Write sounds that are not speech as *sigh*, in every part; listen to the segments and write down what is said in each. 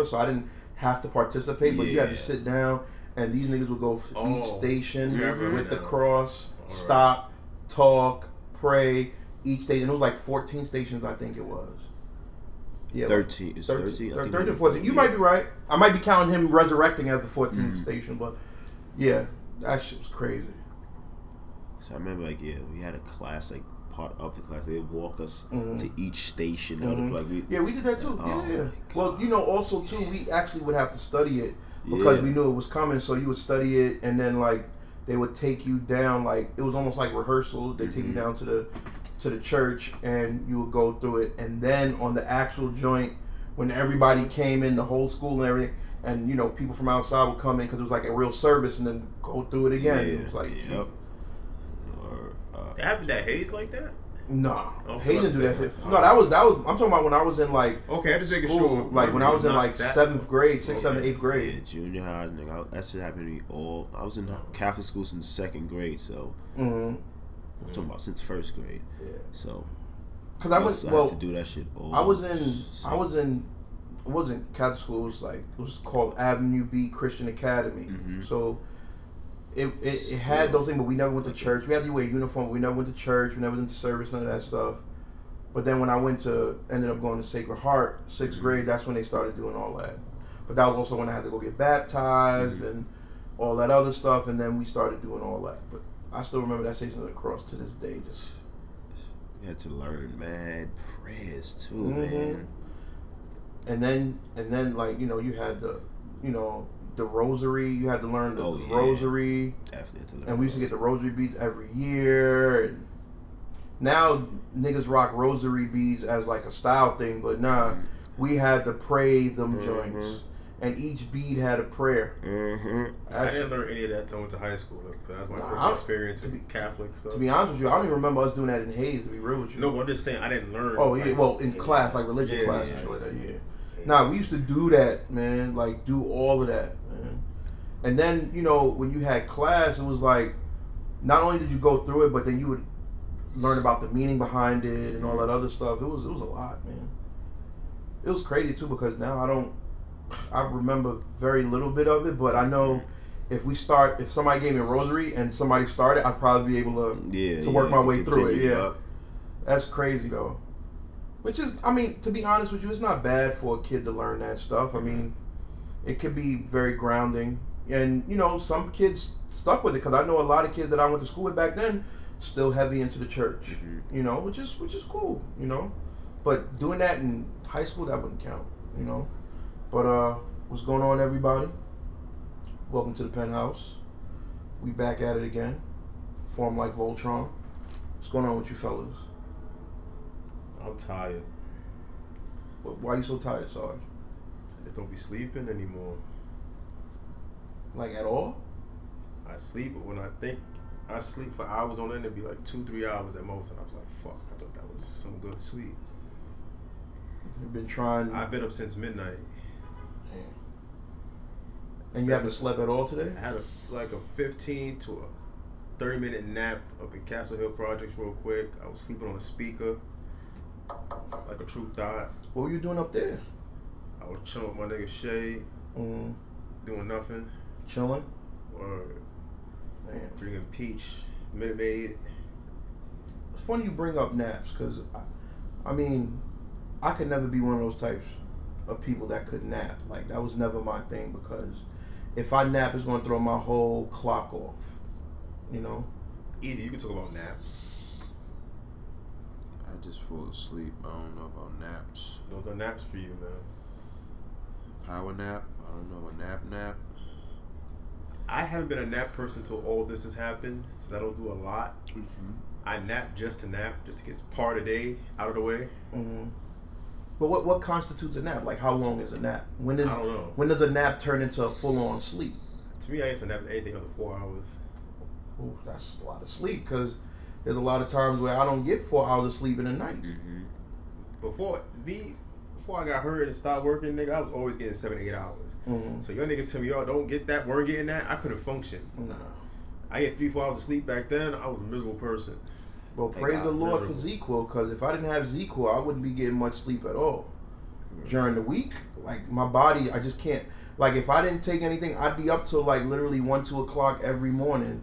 observer, so I didn't have to participate. But you had to sit down, and these niggas would go f- each Oh, station yeah, I with the cross, Alright. stop, talk, pray. Each station, it was like 14 stations, I think it was. Yeah, like 13. It's 13. 13, I 13, think 14. You yeah. might be right. I might be counting him resurrecting as the 14th Mhm. station, but yeah, that shit was crazy. So I remember, like, yeah, we had a class, like, part of the class. They'd walk us Mhm. to each station. Mhm. Like, we, Yeah, we did that too. Oh yeah, yeah. Well, you know, also too, we actually would have to study it because Yeah. we knew it was coming. So you would study it, and then like they would take you down. Like it was almost like rehearsal. They take you Mhm. down to the to the church, and you would go through it. And then on the actual joint, when everybody came in, the whole school and everything, and you know, people from outside would come in because it was like a real service, and then go through it again. It was like, yep. Or, uh, They have that haze like that? nah, Oh, Hayden do that okay. shit. No, that was that was. I'm talking about when I was in like Okay, I'm just making school, sure. like when I was in like seventh grade, sixth, Okay. seventh, eighth grade. yeah, grade. junior high, nigga, I, that shit happened to me all. I was in Catholic school since second grade, so Mm-hmm. I'm talking about since first grade. Yeah. So Because I I, was had well, to do that shit all. I was in so- I was in it wasn't Catholic school. It was like it was called Avenue B Christian Academy. Mhm. So it, it, it had those things, but we never went to church. We had to wear a uniform. But we never went to church. We never went to service. None of that stuff. But then when I went to ended up going to Sacred Heart, 6th Mhm. grade. That's when they started doing all that. But that was also when I had to go get baptized Mhm. and all that other stuff. And then we started doing all that. But I still remember that station of the cross to this day. Just You had to learn mad prayers too, Mhm. man. and then and then like you know you had the you know the rosary you had to learn the Oh, yeah. rosary Definitely had to learn. and we used to get the rosary beads every year and now niggas rock rosary beads as like a style thing but nah we had to pray them Mhm. joints and each bead had a prayer Mhm. I didn't learn any of that until I went to high school. Like, That was my Nah, first I'm- experience to be- in Catholic stuff. to be honest with you I don't even remember us doing that in Hayes to be real with you no, but I'm just saying I didn't learn. oh yeah like, well in class like religion Yeah, class yeah, and shit like that yeah yeah. Nah, we used to do that, man. Like do all of that, man. And then you know when you had class, it was like not only did you go through it, but then you would learn about the meaning behind it and all that other stuff. It was it was a lot, man. It was crazy too because now I don't. I remember very little bit of it, but I know if we start, if somebody gave me a rosary and somebody started, I'd probably be able to Yeah. to work yeah, my way through it. Yeah, up. that's crazy though. Which is, I mean, to be honest with you, it's not bad for a kid to learn that stuff. I mean, it could be very grounding, and you know, some kids stuck with it because I know a lot of kids that I went to school with back then still heavy into the church. Mhm. You know, which is which is cool. You know, but doing that in high school that wouldn't count. You know, but uh, what's going on, everybody? Welcome to the penthouse. We back at it again. Form like Voltron. What's going on with you fellas? I'm tired. Wh- Why are you so tired, Sarge? I just don't be sleeping anymore. Like at all? I sleep, but when I think I sleep for hours on end, it'd be like two, three hours at most, and I was like, "Fuck!" I thought that was some good sleep. You've been trying, I've been up since midnight. and you haven't slept at all today. I had a like a 15 to a 30 minute nap up in Castle Hill Projects real quick. I was sleeping on a speaker, like a true thought. What were you doing up there? I was chilling with my nigga Shay, Mm, doing nothing, chilling. or Man, drinking peach Minute Maid. it's funny you bring up naps because, I, I mean, I could never be one of those types of people that could nap. Like that was never my thing because if I nap, it's going to throw my whole clock off. You know. Easy, you can talk about naps. I just fall asleep. I don't know about naps. Those are naps for you, man. Power nap. I don't know a nap nap. I haven't been a nap person until all this has happened, so that'll do a lot. Mm-hmm. I nap just to nap, just to get part of the day out of the way. hmm But what what constitutes a nap? Like how long is a nap? When is I don't know. when does a nap turn into a full on sleep? To me, I guess a nap is anything under four hours. Ooh, that's a lot of sleep because there's a lot of times where I don't get four hours of sleep in a night. Mm-hmm. Before me, before I got hurt and stopped working, nigga, I was always getting seven, eight hours. Mm-hmm. So your niggas tell me y'all don't get that, weren't getting that. I couldn't function. Nah. I get three, four hours of sleep back then. I was a miserable person. Well, praise the Lord miserable. for ZzzQuil because if I didn't have ZzzQuil, I wouldn't be getting much sleep at all. During the week, Like my body, I just can't. Like if I didn't take anything, I'd be up till like literally one, two o'clock every morning,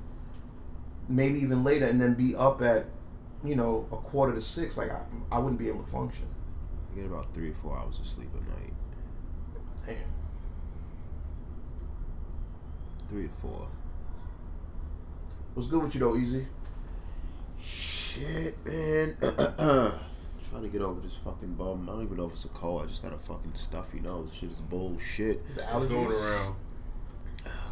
maybe even later, and then be up at, you know, a quarter to six. Like I, I wouldn't be able to function. I get about three or four hours of sleep a night. Damn. Three to four. What's good with you though, Easy? Shit, man. *clears throat* Trying to get over this fucking bum. I don't even know if it's a cold. I just got a fucking stuffy nose. Shit is bullshit. The What's going around?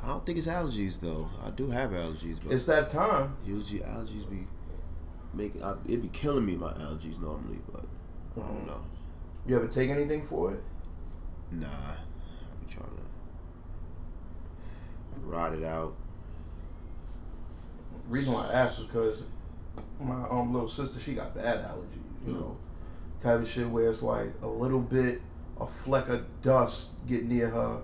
I don't think it's allergies though. I do have allergies, but It's that time. usually allergies be making. I, it be killing me my allergies normally, but I don't mm-hmm. know. You ever take anything for it? Nah, I be trying to it out. reason why I asked is because my um little sister she got bad allergies. You know, type of shit where it's like a little bit, a fleck of dust get near her,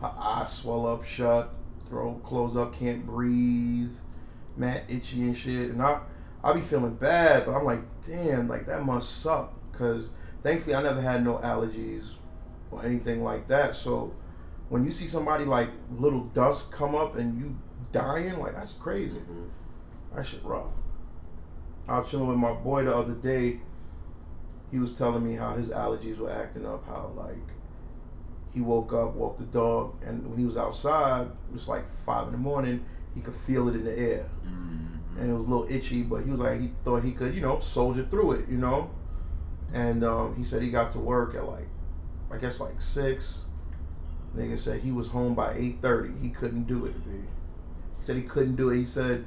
her eyes swell up shut, throat close up, can't breathe, mad itchy and shit. And I I be feeling bad, but I'm like, damn, like that must suck. Cause thankfully I never had no allergies or anything like that. So when you see somebody like little dust come up and you dying, like that's crazy. That shit rough. I was chilling with my boy the other day. He was telling me how his allergies were acting up. How like he woke up, walked the dog, and when he was outside, it was like five in the morning. He could feel it in the air, and it was a little itchy. But he was like, he thought he could, you know, soldier through it, you know. And um, he said he got to work at like, I guess like six. Nigga said he was home by eight thirty. He couldn't do it. B. He said he couldn't do it. He said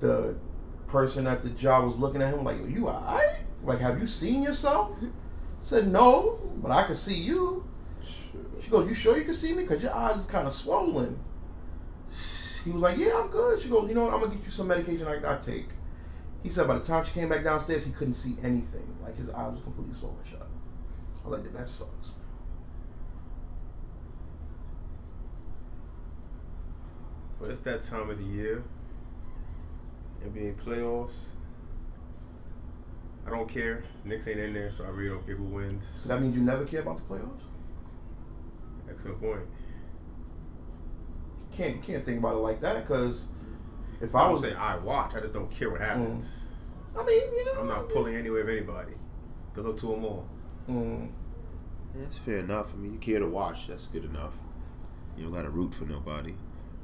the person at the job was looking at him like, "Are "You alright? Like, have you seen yourself?" Said, "No, but I can see you." She goes, "You sure you can see me? Cause your eyes is kind of swollen." He was like, "Yeah, I'm good." She goes, "You know what? I'm gonna get you some medication I, I take." He said by the time she came back downstairs, he couldn't see anything. Like his eye was completely swollen shut. I was like, "That sucks." But it's that time of the year. NBA playoffs. I don't care. Knicks ain't in there, so I really don't care who wins. So that means you never care about the playoffs. Excellent point. Can't can't think about it like that. Cause if I I was, was saying I watch. I just don't care what happens. I mean, you know, I'm not pulling any way of anybody. Good luck to them all. Mm, That's fair enough. I mean, you care to watch. That's good enough. You don't got to root for nobody.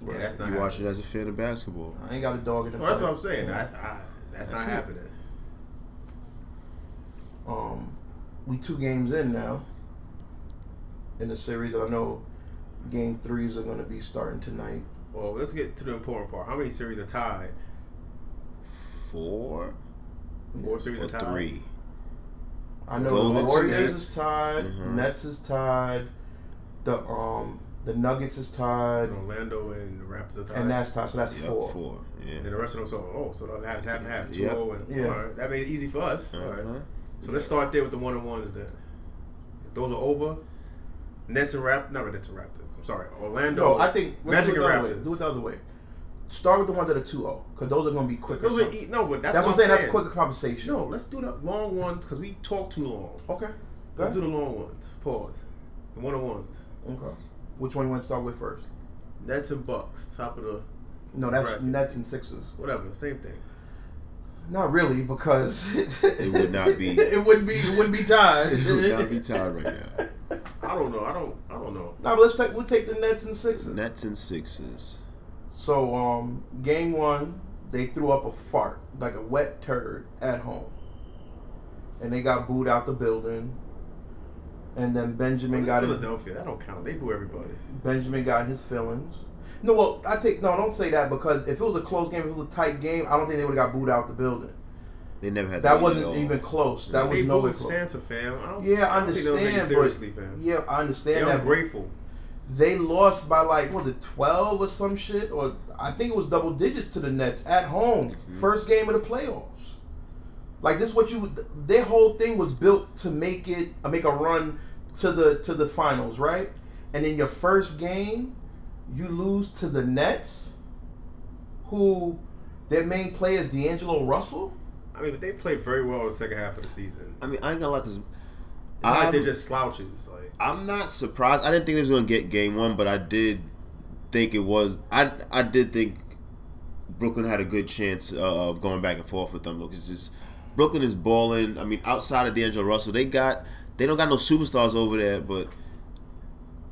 Yeah, that's not You watch it as a fan of basketball. I ain't got a dog in the Well, that's what I'm saying. I, I, that's, That's not it. happening. Um, we two games in now in the series. I know game threes are going to be starting tonight. Well, let's get to the important part. How many series are tied? Four Four series or are tied. three? I know Golden the Warriors State. is tied, Mhm. Nets is tied, the um the Nuggets is tied, Orlando and the Raptors are tied. and that's tied. So that's Yep, four. four. Yeah. and the rest of them, so oh, so they'll have half half, two Yep. oh, and Yeah. all right, that made it easy for us. All right. Uh-huh. So let's start there with the one and ones then. If those are over, Nets and Rap, not Nets and Raptors. I'm sorry, Orlando. No, I think let's Magic do it and the other way. Raptors. Do it the other way. Start with the ones that are 2-0 because those are going to be quicker. Those are no, but that's, that's, what I'm saying. That's a quicker conversation. No, let's do the long ones because we talk too long. Okay. Let's do the long ones. Pause. The one on ones. Okay. Which one you want to start with first? Nets and Bucks, top of the No, that's Right. Nets and Sixers. whatever, same thing. Not really, because *laughs* It would not be- *laughs* it wouldn't be. It wouldn't be tied. *laughs* It would not be tied right now. I don't know. I don't. I don't know. No, but let's take. We'll take the Nets and Sixers. Nets and sixes. So, um, game one, they threw up a fart like a wet turd at home, and they got booed out the building. And then Benjamin oh, It's got in, Philadelphia. That don't count. They boo everybody. Benjamin got in his feelings. No, well, I take no. Don't say that because if it was a close game, if it was a tight game, I don't think they would have got booed out the building. They never had That lead wasn't even close. That was they nowhere booed close. Santa, fam. I don't, Yeah, I I don't think they don't take it understand, seriously, but fam. yeah, I understand They're that. ungrateful. They lost by like what, the twelve or some shit, or I think it was double digits to the Nets at home, mm-hmm. first game of the playoffs. Like this, is what you their whole thing was built to make it uh, make a run to the to the finals, right? And in your first game, you lose to the Nets, who their main player is D'Angelo Russell. I mean, but they played very well in the second half of the season. I mean, I ain't gonna lie, cause It's like I'm- they're just slouches. Like I'm not surprised. I didn't think they was gonna get game one, but I did think it was. I I did think Brooklyn had a good chance uh, of going back and forth with them because just Brooklyn is balling. I mean, outside of D'Angelo Russell, they got they don't got no superstars over there, but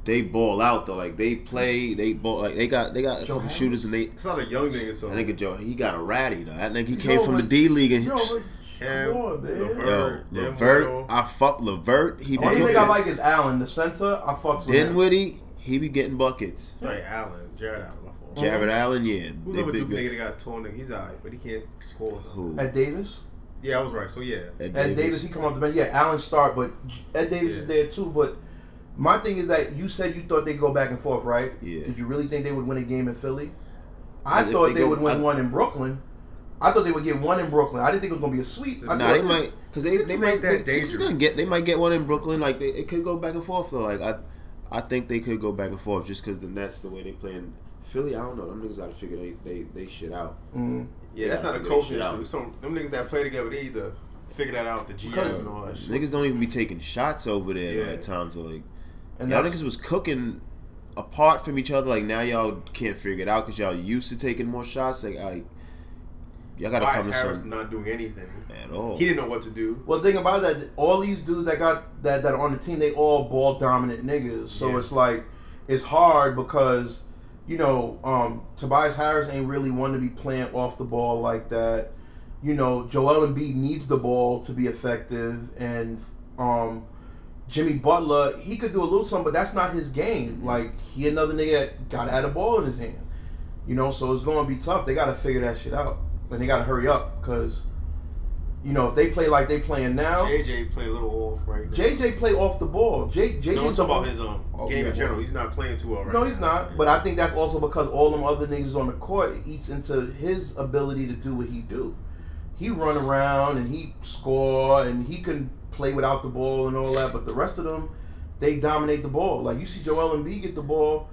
they ball out though. Like they play, they ball like they got they got a Joe couple Harris? shooters and they. It's not a young nigga, so I think Joe he got a ratty though. I think he came Yo, from the D League and Yo, but Him, come on, man. Levert. yo Levert. I fuck Levert. He be Only thing. I like is Allen, the center. I fucks with him. Dinwiddie. He be getting buckets. sorry, Allen, Jarrett Allen, my fault. Jarrett uh-huh. Allen, yeah, Who's they over big. Duke nigga that got torn? He's alright, but he can't score. who? Ed Davis. Yeah, I was right. So yeah, Ed Ed Davis, he come off the bench. Yeah, Allen start, but Ed Davis Yeah. is there too. But my thing is that you said you thought they'd go back and forth, right? Yeah. Did you really think they would win a game in Philly? I thought they they, go- would win I- one in Brooklyn. I thought they would get one in Brooklyn. I didn't think it was gonna be a sweep. I Nah, they might because they, they might they, Sixers gonna get they might get one in Brooklyn. Like they, it could go back and forth though. Like I I think they could go back and forth just because the Nets the way they play in Philly. I don't know. Them niggas got to figure they, they they shit out. Mhm. Yeah, that's not a figure coaching issue. Some them niggas that play together, they either figure that out, with the GM Because- and all that shit. Niggas don't even be taking shots over there Yeah. at times. So like And y'all niggas was cooking apart from each other. Like now y'all can't figure it out because y'all used to taking more shots. Like I, y'all got to come to Tobias Harris some not doing anything. at all. He didn't know what to do. Well, the thing about that, all these dudes that got that that are on the team, they all ball dominant niggas. So Yeah. it's like it's hard because you know um, Tobias Harris ain't really one to be playing off the ball like that. You know, Joel Embiid needs the ball to be effective, and um, Jimmy Butler he could do a little something, but that's not his game. Like he another nigga that got had a ball in his hand. You know, so it's going to be tough. They got to figure that shit out, and they got to hurry up because. You know, if they play like they playing now, JJ play a little off right now. JJ play off the ball. J, JJ no, I'm talking about his um Oh, game yeah, in general. well. He's not playing too well right No, now. he's not. But I think that's also because all them other niggas on the court it eats into his ability to do what he do. He run around and he score and he can play without the ball and all that. But the rest of them, they dominate the ball. Like you see Joel Embiid get the ball,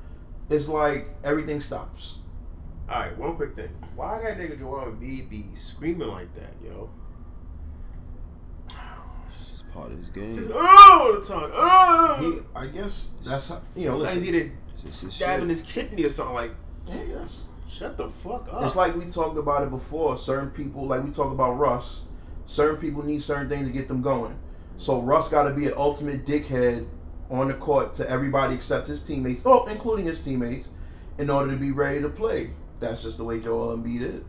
it's like everything stops. All right, one quick thing. Why that nigga Joel Embiid be screaming like that, yo? It's just part of his Just game. oh the time. Oh. He, I guess that's how, you know. It's like Listen, he's either his stabbing his kidney or something. Like, yeah, yes. shut the fuck up. It's like we talked about it before. Certain people, like we talk about Russ, certain people need certain things to get them going. So Russ got to be an ultimate dickhead on the court to everybody except his teammates, oh, including his teammates, in order to be ready to play. That's just the way Joel Embiid is.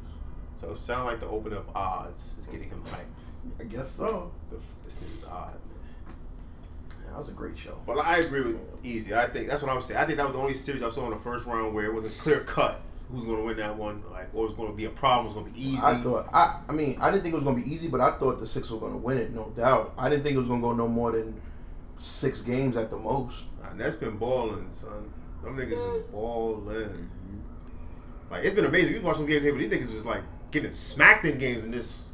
so it sound like the opening of odds is getting him hyped. I guess so. The, this nigga's odd. Man, that was a great show. But I agree with Easy. I think that's what I'm saying. I think that was the only series I saw in the first round where it wasn't clear cut who's going to win that one. Like, or it was going to be a problem. It was going to be easy. I thought, I, I mean, I didn't think it was gonna be easy, but I thought the Six were gonna win it, no doubt. I didn't think it was gonna go no more than six games at the most. And that's been balling, son. Them niggas been mm. balling. Like it's been amazing. We watch some games here, but these niggas was like getting smacked in games and just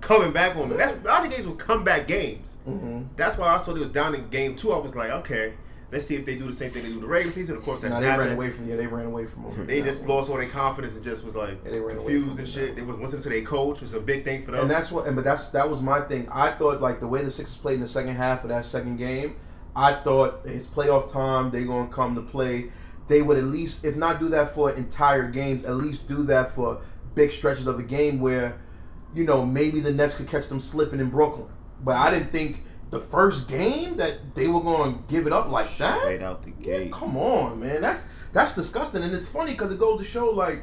coming back on them. That's a lot of games were comeback games. Mm-hmm. That's why I saw they was down in game two. I was like, okay, let's see if they do the same thing they do the regular season. Of course, that's not they ran away from yeah, they ran away from them. They just lost all their confidence and just was like Yeah, they ran away confused and shit. They was listening to their coach, was a big thing for them. And that's what, and but that's that was my thing. I thought like the way the Sixers played in the second half of that second game, I thought it's playoff time. They're gonna come to play. They would at least, if not do that for entire games, at least do that for big stretches of a game where, you know, maybe the Nets could catch them slipping in Brooklyn. But I didn't think the first game that they were going to give it up like that. Straight out the gate. come on, man. That's that's disgusting, and it's funny because it goes to show, like,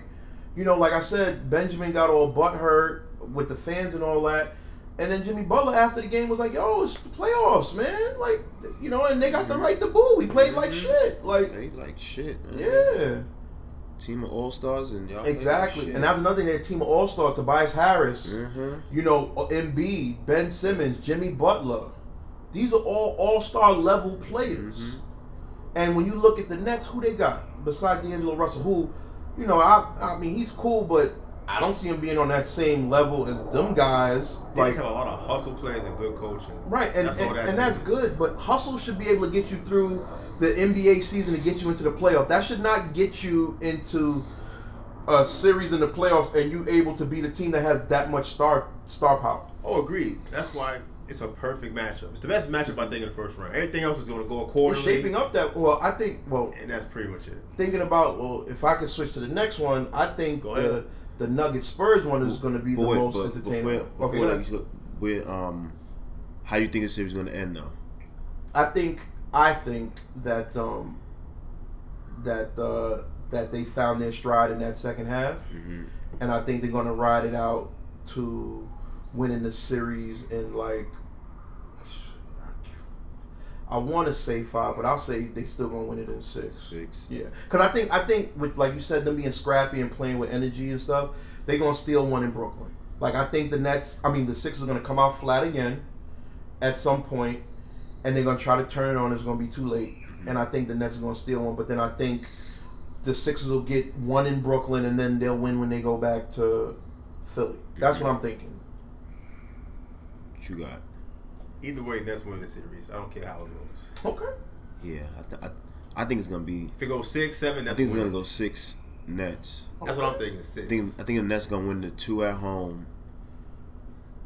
you know, like I said, Benjamin got all butthurt with the fans and all that, and then Jimmy Butler after the game was like, "Yo, it's the playoffs, man. Like, you know, and they got the right to boo. We played like mm-hmm. shit. Like, They like shit. Man. yeah, Team of all stars and y'all. exactly. And that's another thing. Their team of all stars: Tobias Harris, Mhm. you know, Embiid, Ben Simmons, Jimmy Butler. These are all all star level players. Mhm. And when you look at the Nets, who they got besides D'Angelo Russell? Who, you know, I I mean he's cool, but I don't see him being on that same level as them guys. They Like have a lot of hustle players and good coaching. right, and That's and, that and that's good. But hustle should be able to get you through the NBA season to get you into the playoff. That should not get you into a series in the playoffs and you able to be the team that has that much star star power. Oh, agreed. That's why it's a perfect matchup. It's the best matchup I think in the first round. Everything else is going to go accordingly. It's accordingly, shaping up that well. I think well, and that's pretty much it. thinking about well, if I could switch to the next one, I think Go the ahead. the Nuggets Spurs one is going to be the wait, most but entertaining. before, before okay, go ahead. with um, how do you think the series is going to end though? I think I think that um that uh that they found their stride in that second half, Mm-hmm. and I think they're going to ride it out to winning the series in like. I want to say five, but I'll say they still gonna win it in six. Six. Yeah, because I think I think with like you said, them being scrappy and playing with energy and stuff, they're gonna steal one in Brooklyn. Like I think the Nets, I mean the Sixers are gonna come out flat again, at some point, and they're gonna try to turn it on. It's gonna be too late, mm-hmm. and I think the Nets are gonna steal one. But then I think the Sixers will get one in Brooklyn, and then they'll win when they go back to Philly. That's what I'm thinking. What you got? Either way, Nets win the series. I don't care how it goes. Okay. Yeah, I, th- I, I think it's gonna be. If it goes six, seven, I think it's win. gonna go six Nets. That's what I'm thinking. Six. I think I think the Nets are gonna win the two at home,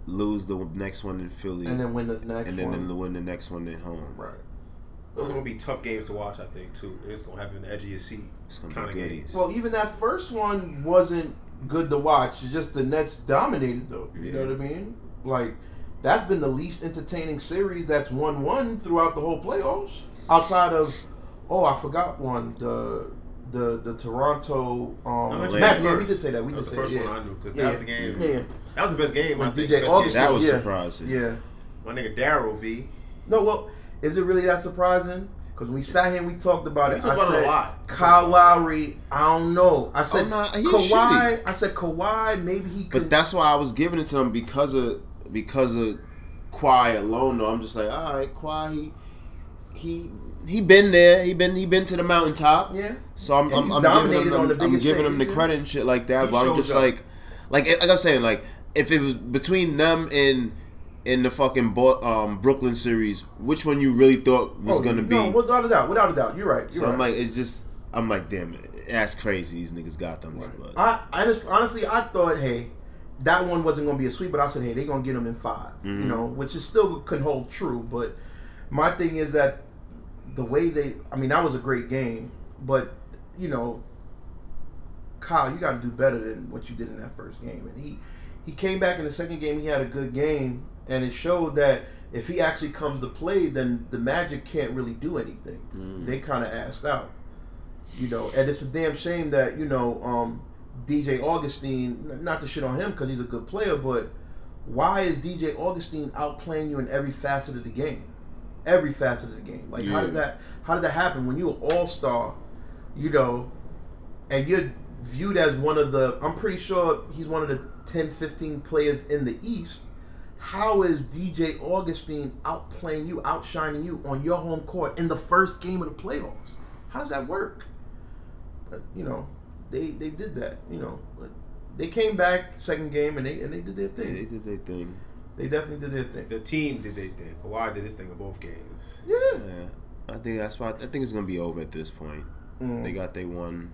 lose the next one in Philly, And then win the next one and then one. win the next one at home. right. Those are gonna be tough games to watch. I think too. It's gonna have an edge of your seat It's gonna be of goodies. games. Well, even that first one wasn't good to watch. It's just the Nets dominated though. You know what I mean? Like that's been the least entertaining series that's won one throughout the whole playoffs. Outside of oh, I forgot one. The the the Toronto um I mentioned Matt, yeah, we first. did say that. We That did was say the first that. one I knew because Yeah. that was the game. Yeah, yeah. That was the best game. When I think. DJ Best Augustin- That was yeah. surprising. Yeah. My nigga Daryl B. No, well, is it really that surprising? Because we sat here and we talked about it, We I about it a said lot. Kyle Lowry. I don't know. I said oh, nah, he Kawhi. shitty. I said Kawhi. Maybe he could. But that's why I was giving it to them because of because of Kawhi alone. Though I'm just like, all right, Kawhi, he he he been there. He been he been to the mountaintop. yeah. So I'm I'm, I'm giving him on the the, I'm giving him the credit and shit like that. He but I'm just up. like like like I'm saying like if it was between them and in the fucking Bo- um, Brooklyn series, which one you really thought was Oh, gonna be? No, without a doubt. Without a doubt. You're right. You're so right. I'm like, it's just I'm like, damn it, that's crazy. These niggas got them. But I, I just, honestly, I thought, hey, that one wasn't going to be a sweep, but I said, hey, they're going to get them in 5 You Mhm. know, which is still can hold true. But my thing is that the way they, I mean, that was a great game, but you know, Kyle, you got to do better than what you did in that first game. And he, he came back in the second game. He had a good game, and it showed that if he actually comes to play, then the Magic can't really do anything. Mhm. They kind of asked out, you know. And it's a damn shame that you know um, DJ Augustin. Not to shit on him because he's a good player, but why is DJ Augustin outplaying you in every facet of the game? Every facet of the game. Like how did that? How did that happen when you're an all star? You know, and you're viewed as one of the I'm pretty sure he's one of the 10 15 players in the East. How is DJ Augustin outplaying you, outshining you on your home court in the first game of the playoffs? How does that work? But, you know, they they did that, you know. But they came back second game and they and they did their yeah, they thing. did their thing. They definitely did their thing. The team did their thing. Kawhi did his thing in both games. Yeah. Yeah, I think that's why I think it's gonna be over at this point. Mm. They got they one.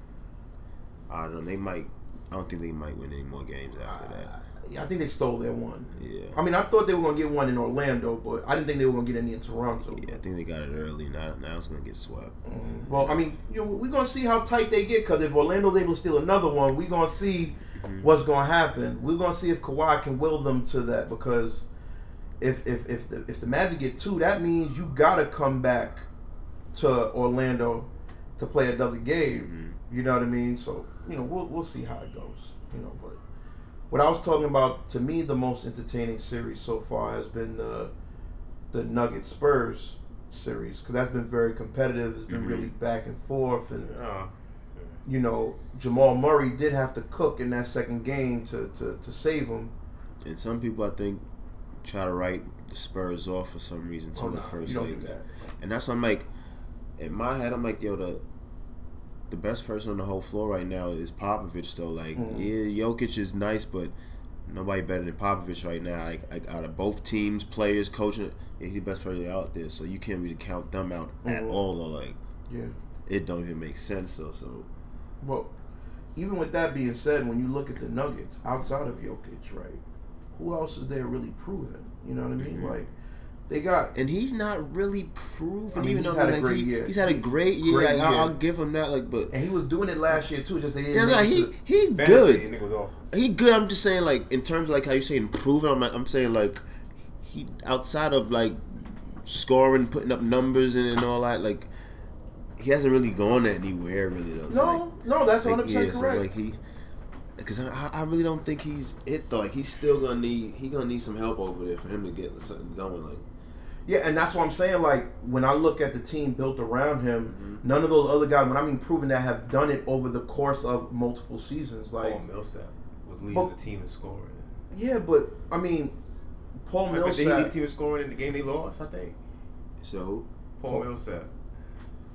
I don't know. They might. I don't think they might win any more games after that. yeah, I think they stole their one. Yeah. I mean, I thought they were gonna get one in Orlando, but I didn't think they were gonna get any in Toronto. Yeah, I think they got it early. Now, now it's gonna get swept. Mm. Well, I mean, you know, we're gonna see how tight they get because if Orlando's able to steal another one, we're gonna see Mhm. what's gonna happen. We're gonna see if Kawhi can will them to that because if if if the, if the Magic get two, that means you gotta come back to Orlando to play another game. Mhm. You know what I mean? So you know, we'll we'll see how it goes. You know, but what I was talking about to me, the most entertaining series so far has been the the Nuggets Spurs series because that's been very competitive. It's been Mhm. really back and forth, and Uh, you know, Jamal Murray did have to cook in that second game to to, to save him. And some people, I think, try to write the Spurs off for some reason to Oh, the no, first you don't leg. do that. And that's I'm like, in my head, I'm like, yo, the the best person on the whole floor right now is Popovich. Though, like, Mhm. yeah, Jokic is nice, but nobody better than Popovich right now. Like, like out of both teams, players, coaching, yeah, he's the best person out there. So you can't really count them out at Mhm. all. Or like, Yeah. it don't even make sense. Though, so Well, even with that being said, when you look at the Nuggets outside of Jokic, right? Who else is there really proven? You know what I mean? Mhm. Like They got and he's not really proven. I mean, even he's though had a great he, year. he's had a great year. Great like, I'll, year. I'll give him that. Like, but and he was doing it last year too. Just they didn't. yeah, no, he he's good. Nigga was awesome. He good. I'm just saying, like in terms of like how you say improving. I'm, I'm saying like he outside of like scoring, putting up numbers and, and all that. Like he hasn't really gone anywhere really though. So, No, no, that's like, hundred like, percent yeah, so, correct. like he. Because I, I really don't think he's it though. Like he's still gonna need he gonna need some help over there for him to get something going. Like Yeah, and that's what I'm saying. Like when I look at the team built around him, Mm-hmm. none of those other guys, when I mean proven that, have done it over the course of multiple seasons. Like, Paul Millsap was leading But- the team in scoring. yeah, but I mean, Paul Matter of fact, Did he lead the team in scoring in the game they lost? I think. so, Paul Oh. Millsap,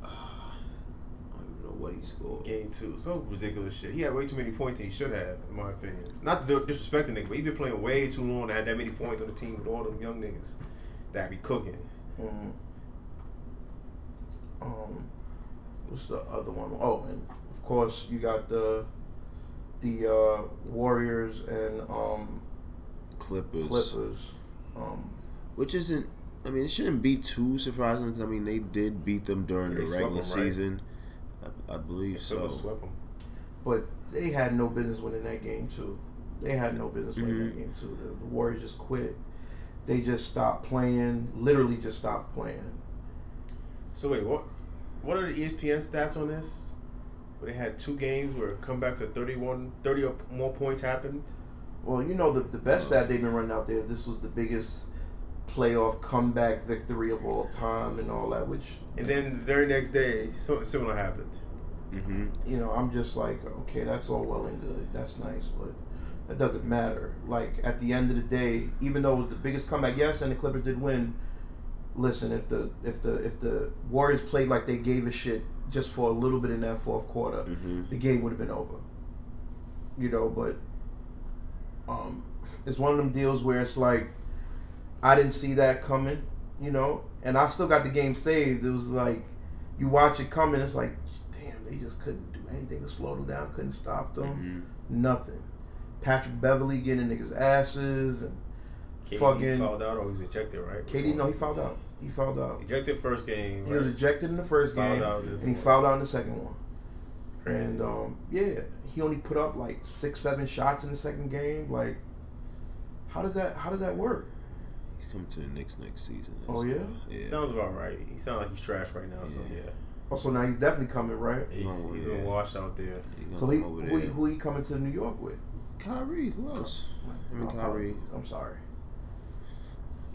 I don't even know what he scored. game two. So ridiculous shit. He had way too many points than he should have, in my opinion. Not to disrespect the nigga, but he been playing way too long to have that many points on the team with all them young niggas that be cooking. Um, um, what's the other one? Oh, and of course you got the the uh, Warriors and um, Clippers. Clippers. Um, Which isn't. I mean, it shouldn't be too surprising because I mean they did beat them during the regular them, right? season. I, I believe So so. but they had no business winning that game too. They had no business winning that Mhm. game too. The, the Warriors just quit. They just stopped playing. Literally, just stopped playing. So wait, what? What are the ESPN stats on this? Where they had two games where comebacks to 31, 30 or more points happened. Well, you know the the best stat they've been running out there. This was the biggest playoff comeback victory of all time and all that. Which And then the very next day, something similar happened. Mm-hmm. you know, I'm just like, okay, that's all well and good. That's nice, but that doesn't matter. Like at the end of the day, even though it was the biggest comeback, yes, and the Clippers did win. Listen, if the if the if the Warriors played like they gave a shit just for a little bit in that fourth quarter, Mhm. the game would have been over. You know, but um, it's one of them deals where it's like I didn't see that coming. You know, and I still got the game saved. It was like you watch it coming. It's like, damn, they just couldn't do anything to slow them down. Couldn't stop them. Mm-hmm. Nothing. Patrick Beverley getting in niggas asses and KD Fucking- fouled out or he was ejected, right? KD. No, he fouled out. He fouled out. Ejected first game. He was ejected in the first Fouled game, out and he one. fouled out in the second one. And um, yeah, he only put up like six, seven shots in the second game. Like, how did that? How did that work? He's coming to the Knicks next season. Oh, yeah? yeah. Sounds about right. He sounds like he's trash right now. So Yeah. yeah, Also, now he's definitely coming, right? he's, he's yeah. doing washed out there. He So he, come over who, he- there. who he coming to New York with? Kyrie. Who else? Him and Oh, Kyrie. I'm sorry.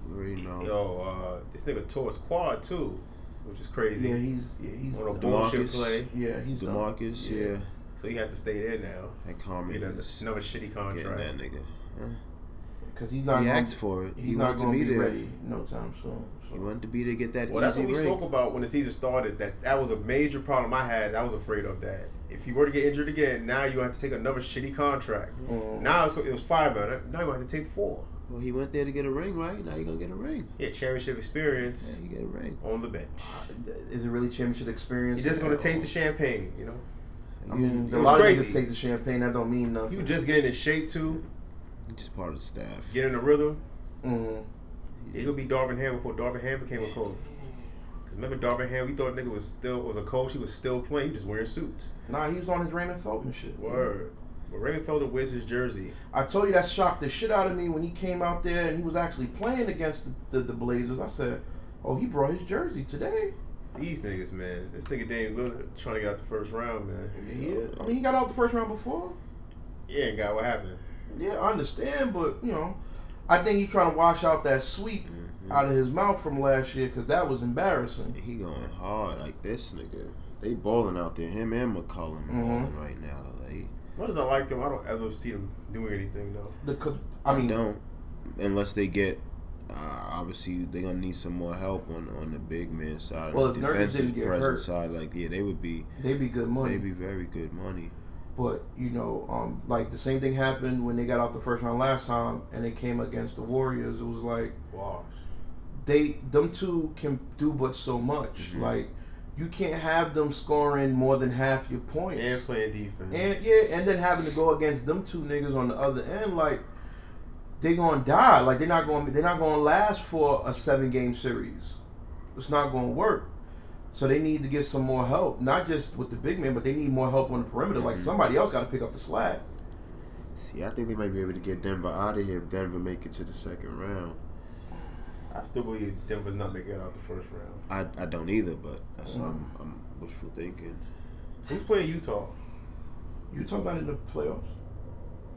You already know. Yo, uh, this nigga tore his quad too, which is crazy. Yeah, he's yeah, he's on a done. bullshit play. yeah he's done. Demarcus. Yeah. Yeah. So he has to stay there now. That Carmen another, is another shitty getting contract. that nigga. Huh? because he's not. He gonna, asked for it. He wanted to be be there. ready no time soon. He wanted to be there to get that Well, that's what we break. spoke about when the season started. That that was a major problem I had. I was afraid of that. If you were to get injured again, now you have to take another shitty contract. Mm. Now it's, it was five, but now you have to take four. Well, he went there to get a ring, right? Now you're gonna get a ring. Yeah, championship Yeah, experience you get a ring. on the bench. Is it really championship experience? You're just gonna taste the champagne, you know. I mean, It a was lot of niggas take the champagne. That don't mean nothing. You just getting in shape too, He's just part of the staff. get in the rhythm. Mhm. He could be Darvin Ham before Darvin Ham became a coach. Remember Darvin Ham? We thought nigga was still was a coach. He was still playing. He was just wearing suits. Nah, he was on his Raymond Felton shit. Word. But Raymond Felton wears his jersey. I told you that shocked the shit out of me when he came out there and he was actually playing against the, the, the Blazers. I said, "Oh, he brought his jersey today." These niggas, man. This nigga Dame Lillard trying to get out the first round, man. Yeah, I mean, he got out the first round before. Yeah, and got what happened. Yeah, I understand, but you know, I think he trying to wash out that sweep Mhm. Out of his mouth from last year because that was embarrassing. He going hard like this nigga. They balling out there. Him and McCollum Mhm. balling right now. Like, What does I like them? I don't ever see them doing anything though. The, co- I mean, don't unless they get. Uh, obviously, they gonna need some more help on, on the big man side, Well, if the defensive didn't get presence hurt- side. Like, yeah, they would be. they'd be good money. They'd be very good money. But you know, um, like the same thing happened when they got out the first round last time, and they came against the Warriors. It was like Wash. They, them two can do but so much. Mhm. Like you can't have them scoring more than half your points. And playing defense. And yeah, and then having to go against them two niggas on the other end, like they're gonna die. Like they're not going. They're not gonna last for a seven game series. It's not gonna work. So they need to get some more help, not just with the big man, but they need more help on the perimeter. Like Mhm. somebody else got to pick up the slack. See, I think they might be able to get Denver out of here if Denver make it to the second round. I still believe Denver's not making it out the first round. I, I don't either, but that's what I'm, I'm wishful thinking. Who's playing Utah? Utah not in the playoffs.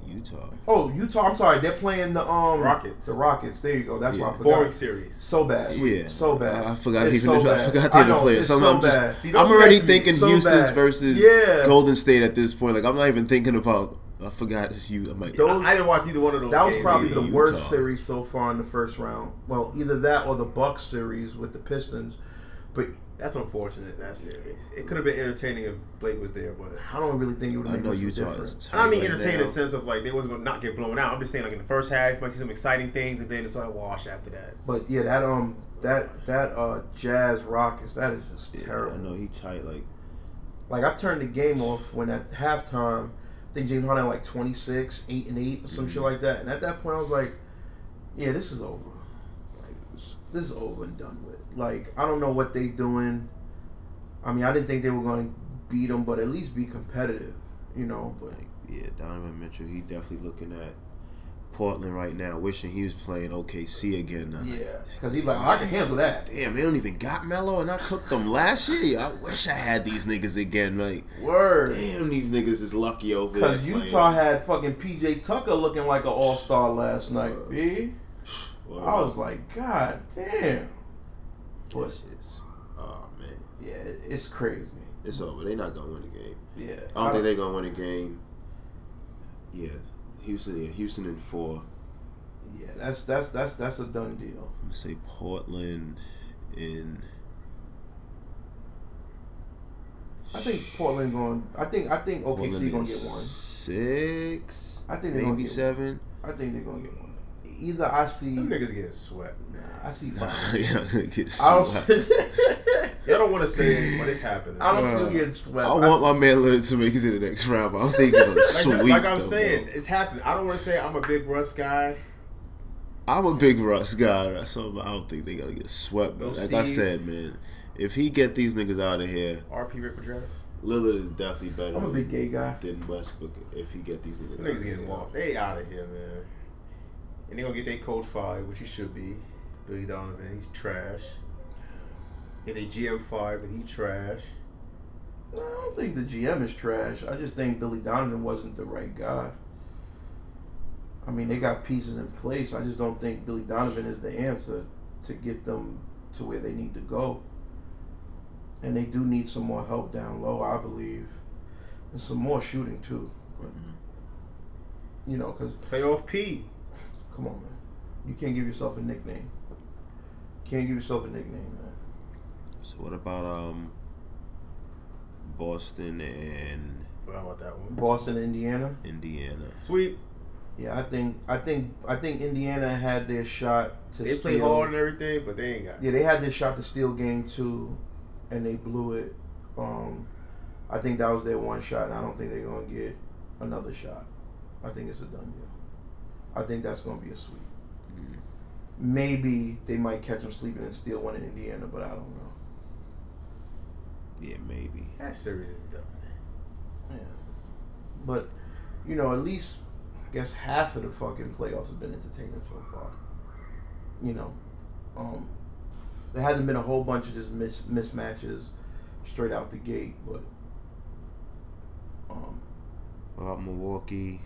Utah. Oh, Utah. I'm sorry. They're playing the um Rockets. The Rockets. There you go. That's why I Yeah. forgot. Boring series. So bad. Yeah, So bad. I, I forgot It's even. so I forgot they're in the know, playoffs. So I'm, so I'm just. bad. See, I'm already thinking So Houston's bad. versus Yeah. Golden State at this point. Like I'm not even thinking about. I forgot it's you. I'm like, Those- I, I didn't watch either one of those. That was games probably the Utah. worst series so far in the first round. Well, either that or the Bucks series with the Pistons. But That's unfortunate. That series. It could have been entertaining if Blake was there, but I don't really think it would I have know made much Utah difference. is. And I mean right entertaining in the sense of like they wasn't gonna not get blown out. I'm just saying like in the first half, you might see some exciting things, and then it's like wash after that. But yeah, that um that that uh Jazz Rockets that is just Yeah, terrible. I know he tight. Like Like I turned the game off when at halftime, I think James Harden like 26, 8 and 8 or some Mm-hmm. shit like that. And at that point I was like, yeah, this is over. like, This is over and done with. Like I don't know what they doing. I mean, I didn't think they were going to beat them, but at least be competitive, you know, but like yeah, Donovan Mitchell. He definitely looking at Portland right now, wishing he was playing OKC again. I'm yeah, cuz he's like, I can handle that. Damn, they don't even got Melo, and I cooked them last year. I wish I had these niggas again. Like, Word. damn, these niggas is lucky over there. Cause Utah had fucking PJ Tucker looking like an all star last night, B. Well, I was like, God damn. But this oh man, yeah, it's crazy. it's over. They not gonna win the game. Yeah. I don't think they're gonna win a game. Yeah, Houston. Yeah, Houston in four. Yeah, that's that's that's that's a done deal. I'm gonna say Portland in. I think Portland going. I think I think OKC Portland gonna get one. Six. I think they're gonna maybe get seven. I think they're gonna get one. Either I see. Them niggas getting swept. Nah, I see *laughs* five. yeah, get I swept. don't. Y'all don't want to say it, but it's happening. I don't Uh, see them getting swept. I want my man Lillard to make it to the next round, but I don't think he's *laughs* gonna like, sweep. like I'm them, saying, bro. it's happening. I don't want to say I'm a big Russ guy. I'm a big Russ guy, so I don't think they're gonna get swept. But No like I said, man, if he get these niggas out of here, RP Rick Travis. Lillard is definitely better I'm a big gay guy. than Westbrook. If he get these niggas, Them out niggas of getting here. walked. They out of here, man. And they're gonna get their coach fired, which he should be. Billy Donovan, he's trash. Get their GM fired, but he trash. I don't think the GM is trash. I just think Billy Donovan wasn't the right guy. I mean, they got pieces in place. I just don't think Billy Donovan is the answer to get them to where they need to go. And they do need some more help down low, I believe, and some more shooting too. But, mm-hmm. you know, because Playoff P. come on, man, you can't give yourself a nickname. Can't give yourself a nickname, man. So what about um Boston and Forgot about that one. Boston, Indiana. Indiana? Sweet. Yeah, I think I think I think Indiana had their shot to They play steal. hard and everything, but they ain't got. Yeah, they had their shot to steal game two, and they blew it. Um, I think that was their one shot, and I don't think they're gonna get another shot. I think it's a done deal. I think that's gonna be a sweep. Maybe they might catch them sleeping and steal one in Indiana, but I don't know. Yeah, maybe. That series is done. Yeah, but you know, at least I guess half of the fucking playoffs have been entertaining so far. You know, um, there hasn't been a whole bunch of just mis- mismatches straight out the gate, but um, What about Milwaukee?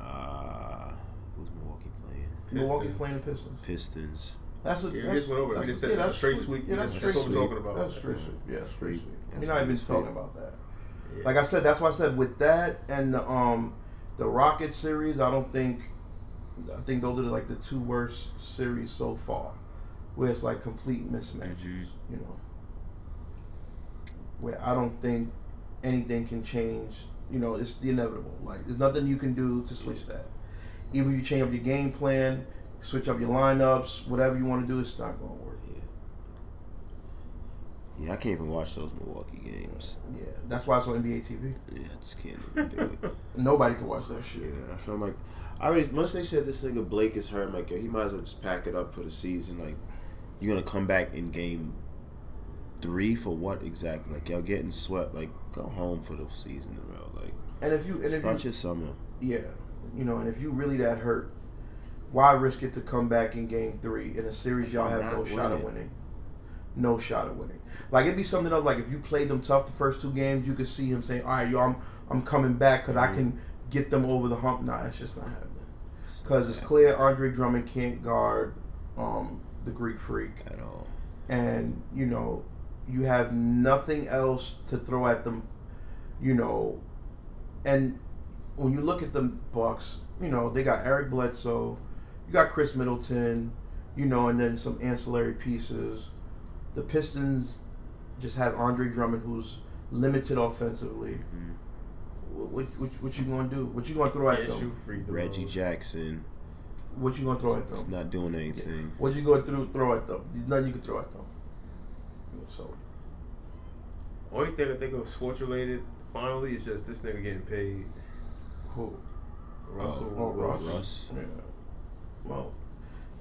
Uh, who's Milwaukee playing? Milwaukee Pistons. playing the Pistons. Pistons. That's a Yeah, we that's, just went over it. We that's just a- said yeah, that's a straight sweep. Yeah, We that's just- straight that's what sweep. we're talking about. That's straight sweep. Yeah, straight Sweep. sweep. That's We're not even sweep. talking about that. Yeah. Like I said, that's why I said with that and the um the Rocket series, I don't think I think those are like the two worst series so far, where it's like complete mismatches. You know, where I don't think anything can change. You know, it's the inevitable. Like there's nothing you can do to switch that. Even if you change up your game plan, switch up your lineups, whatever you want to do, it's not going to work. Yeah, I can't even watch those Milwaukee games. Yeah, that's why it's on NBA TV. Yeah, I just can't even do it. *laughs* Nobody can watch that shit. Yeah, so I'm like, I already once they said this nigga Blake is hurt, I'm like, yo, he might as well just pack it up for the season. Like, you're gonna come back in game three for what exactly? Like, y'all getting swept. Like, go home for the season, bro. And if you and if you, your summer. yeah, you know, and if you really that hurt, why risk it to come back in game three in a series y'all have no shot of winning. winning? No shot of winning. Like it'd be something else. Like if you played them tough the first two games, you could see him saying, "All right, yo, I'm I'm coming back because I can get them over the hump." Nah, it's just not happening. Because it's clear Andre Drummond can't guard um, the Greek Freak, at all. and you know you have nothing else to throw at them. You know, and when you look at the Bucks, you know they got Eric Bledsoe, you got Khris Middleton, you know, and then some ancillary pieces. The Pistons just have Andre Drummond, who's limited offensively. Mhm. What, what, what, what you gonna do? What you gonna throw at Can't them? free throws. Reggie Jackson, What you gonna throw at them? it's them? not doing anything. What you gonna throw throw at them? There's nothing you can throw at them. So Only thing I think of sports related finally it's just this nigga getting paid. who? Russell Oh, Russ. Russ. Russ. Yeah. Well,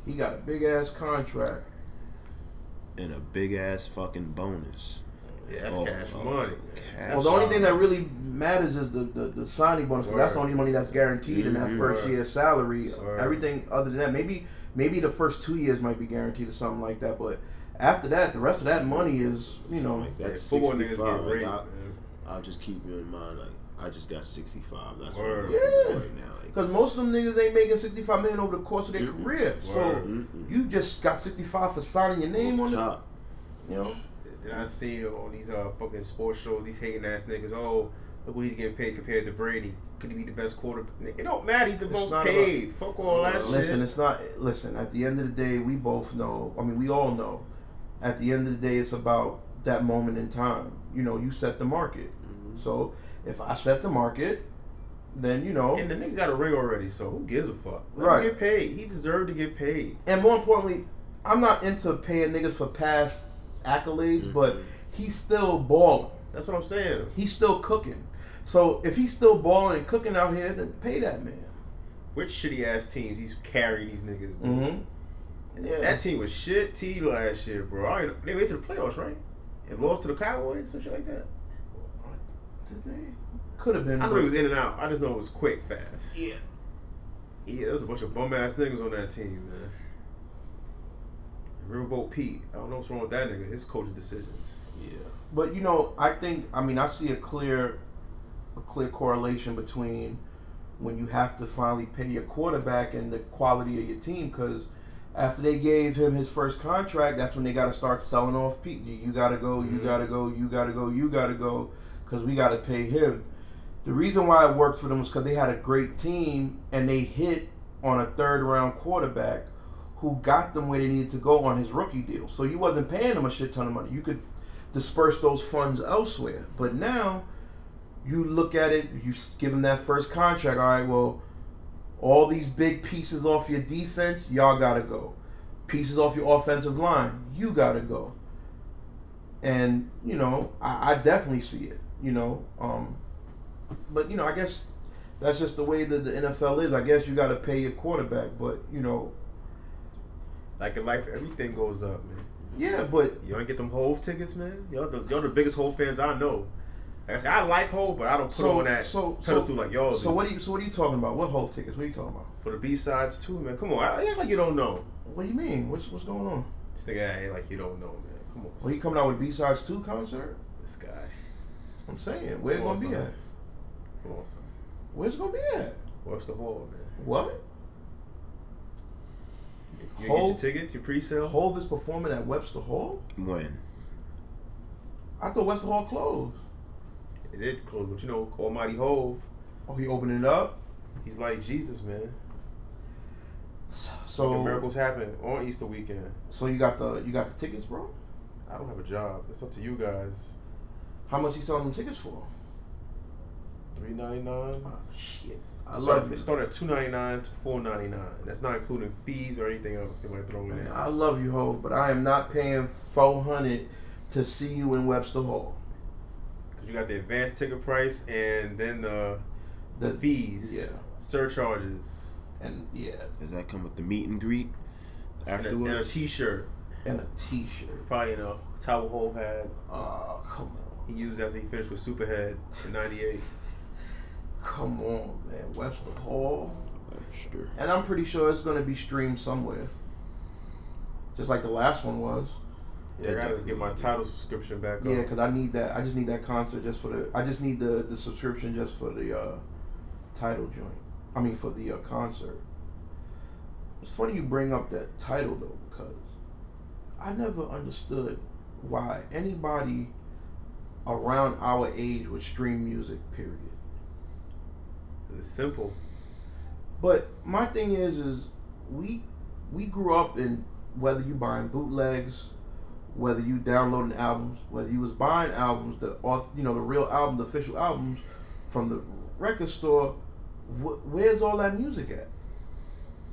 he got a big ass contract. And a big ass fucking bonus. Yeah, that's Oh, cash oh, money. cash Well, the only thing that really matters is the, the, the signing bonus. 'cause that's the only money that's guaranteed in that first Word. year's salary. Word. Everything other than that, maybe maybe the first two years might be guaranteed or something like that. But after that, the rest of that money is you know. Like, that's Yeah, football I'll just keep you in mind. Like, I just got 65. That's Word. what I'm looking Yeah. right now. Like, Because most of them niggas ain't making sixty five million over the course of their Mm-mm. career. So Mm-mm. you just got sixty five for signing your name off on it. top. You know. And I see on these uh fucking sports shows, these hating ass niggas. Oh, look what he's getting paid compared to Brady. Could he be the best quarterback? It don't matter. He's the It's most not paid. Fuck all that shit. Listen, it's not. Listen, at the end of the day, we both know. I mean, we all know. At the end of the day, it's about that moment in time. You know, you set the market. So if I set the market, then you know, And the nigga got a ring already, so who gives a fuck? Let Right. get paid. He deserved to get paid. and more importantly, I'm not into paying niggas for past accolades, but Mhm. he's still balling. That's what I'm saying. He's still cooking. So if he's still balling and cooking out here, then pay that man. Which shitty ass teams he's carrying these niggas? Mm-hmm. Yeah. That team was shit T last year, bro. They went to the playoffs, right? And lost to the Cowboys, some shit like that. Did they? Could have been. I know but- he was in and out. I just know it was quick, fast. Yeah. Yeah, there was a bunch of bum ass niggas on that team, man. Riverboat Pete. I don't know what's wrong with that nigga. His coaching decisions. Yeah. But you know, I think I mean I see a clear a clear correlation between when you have to finally pay your quarterback and the quality of your team because after they gave him his first contract, that's when they got to start selling off people. You, you got to go, you Mhm. got to go, you got to go, you got to go because we got to pay him. The reason why it worked for them was because they had a great team and they hit on a third round quarterback who got them where they needed to go on his rookie deal. So you wasn't paying them a shit ton of money. You could disperse those funds elsewhere. But now you look at it, you give them that first contract. All right, well, all these big pieces off your defense, y'all gotta go. Pieces off your offensive line, you gotta go. And you know, I, I definitely see it. You know, um, but you know, I guess that's just the way that the NFL is. I guess you gotta pay your quarterback, but you know, Like in life, everything goes up, man. yeah, but You don't get them Hove tickets, man. Y'all the, y'all the biggest Hove fans I know. Like I said, I like Hove, but I don't put So- on that so- pedestal like y'all so do. what are you? So what are you talking about? What whole tickets? What are you talking about? For the B sides too, man. Come on, I act like you don't know. What do you mean? What's what's going on? This nigga act like you don't know, man. Come on, Well, he coming out with B sides two concert? this guy. I'm saying, where it gonna be at? Come. Where's it gonna be at? What's the hall, man? What? You Hove- get your ticket, your pre-sale. Hove is performing at Webster Hall? When? I thought Webster Hall closed. It is closed, but you know, Almighty Hove, Oh, he opening it up. he's like Jesus, man. So, So miracles happen on Easter weekend. so you got the you got the tickets, bro? I don't have a job. It's up to you guys. How much you selling them tickets for? Three ninety nine. Oh, shit. I I love It you. started at two ninety nine to four ninety nine. That's not including fees or anything else they might throw in there. I love you, Hove, but I am not paying four hundred to see you in Webster Hall. Cause you got the advanced ticket price and then the the fees, Yeah. surcharges, And yeah, Does that come with the meet and greet and a, and a afterwards? T-shirt. and a T-shirt. Probably you know Towel Hole had Oh, come on. He used after he finished with Superhead in '98. Come on, man. Webster Hall. Webster. And I'm pretty sure it's going to be streamed somewhere. Just like the last one was. Yeah, I gotta get my Tidal subscription back. Yeah, because I need that. I just need that concert just for the. I just need the the subscription just for the uh, Tidal joint. I mean for the uh, concert. It's funny you bring up that Tidal though because I never understood why anybody around our age would stream music. Period. it's simple. But my thing is, is we we grew up in whether you buying bootlegs, whether you downloading albums, whether you was buying albums, the you know the real album, the official albums from the record store. Wh- where's all that music at?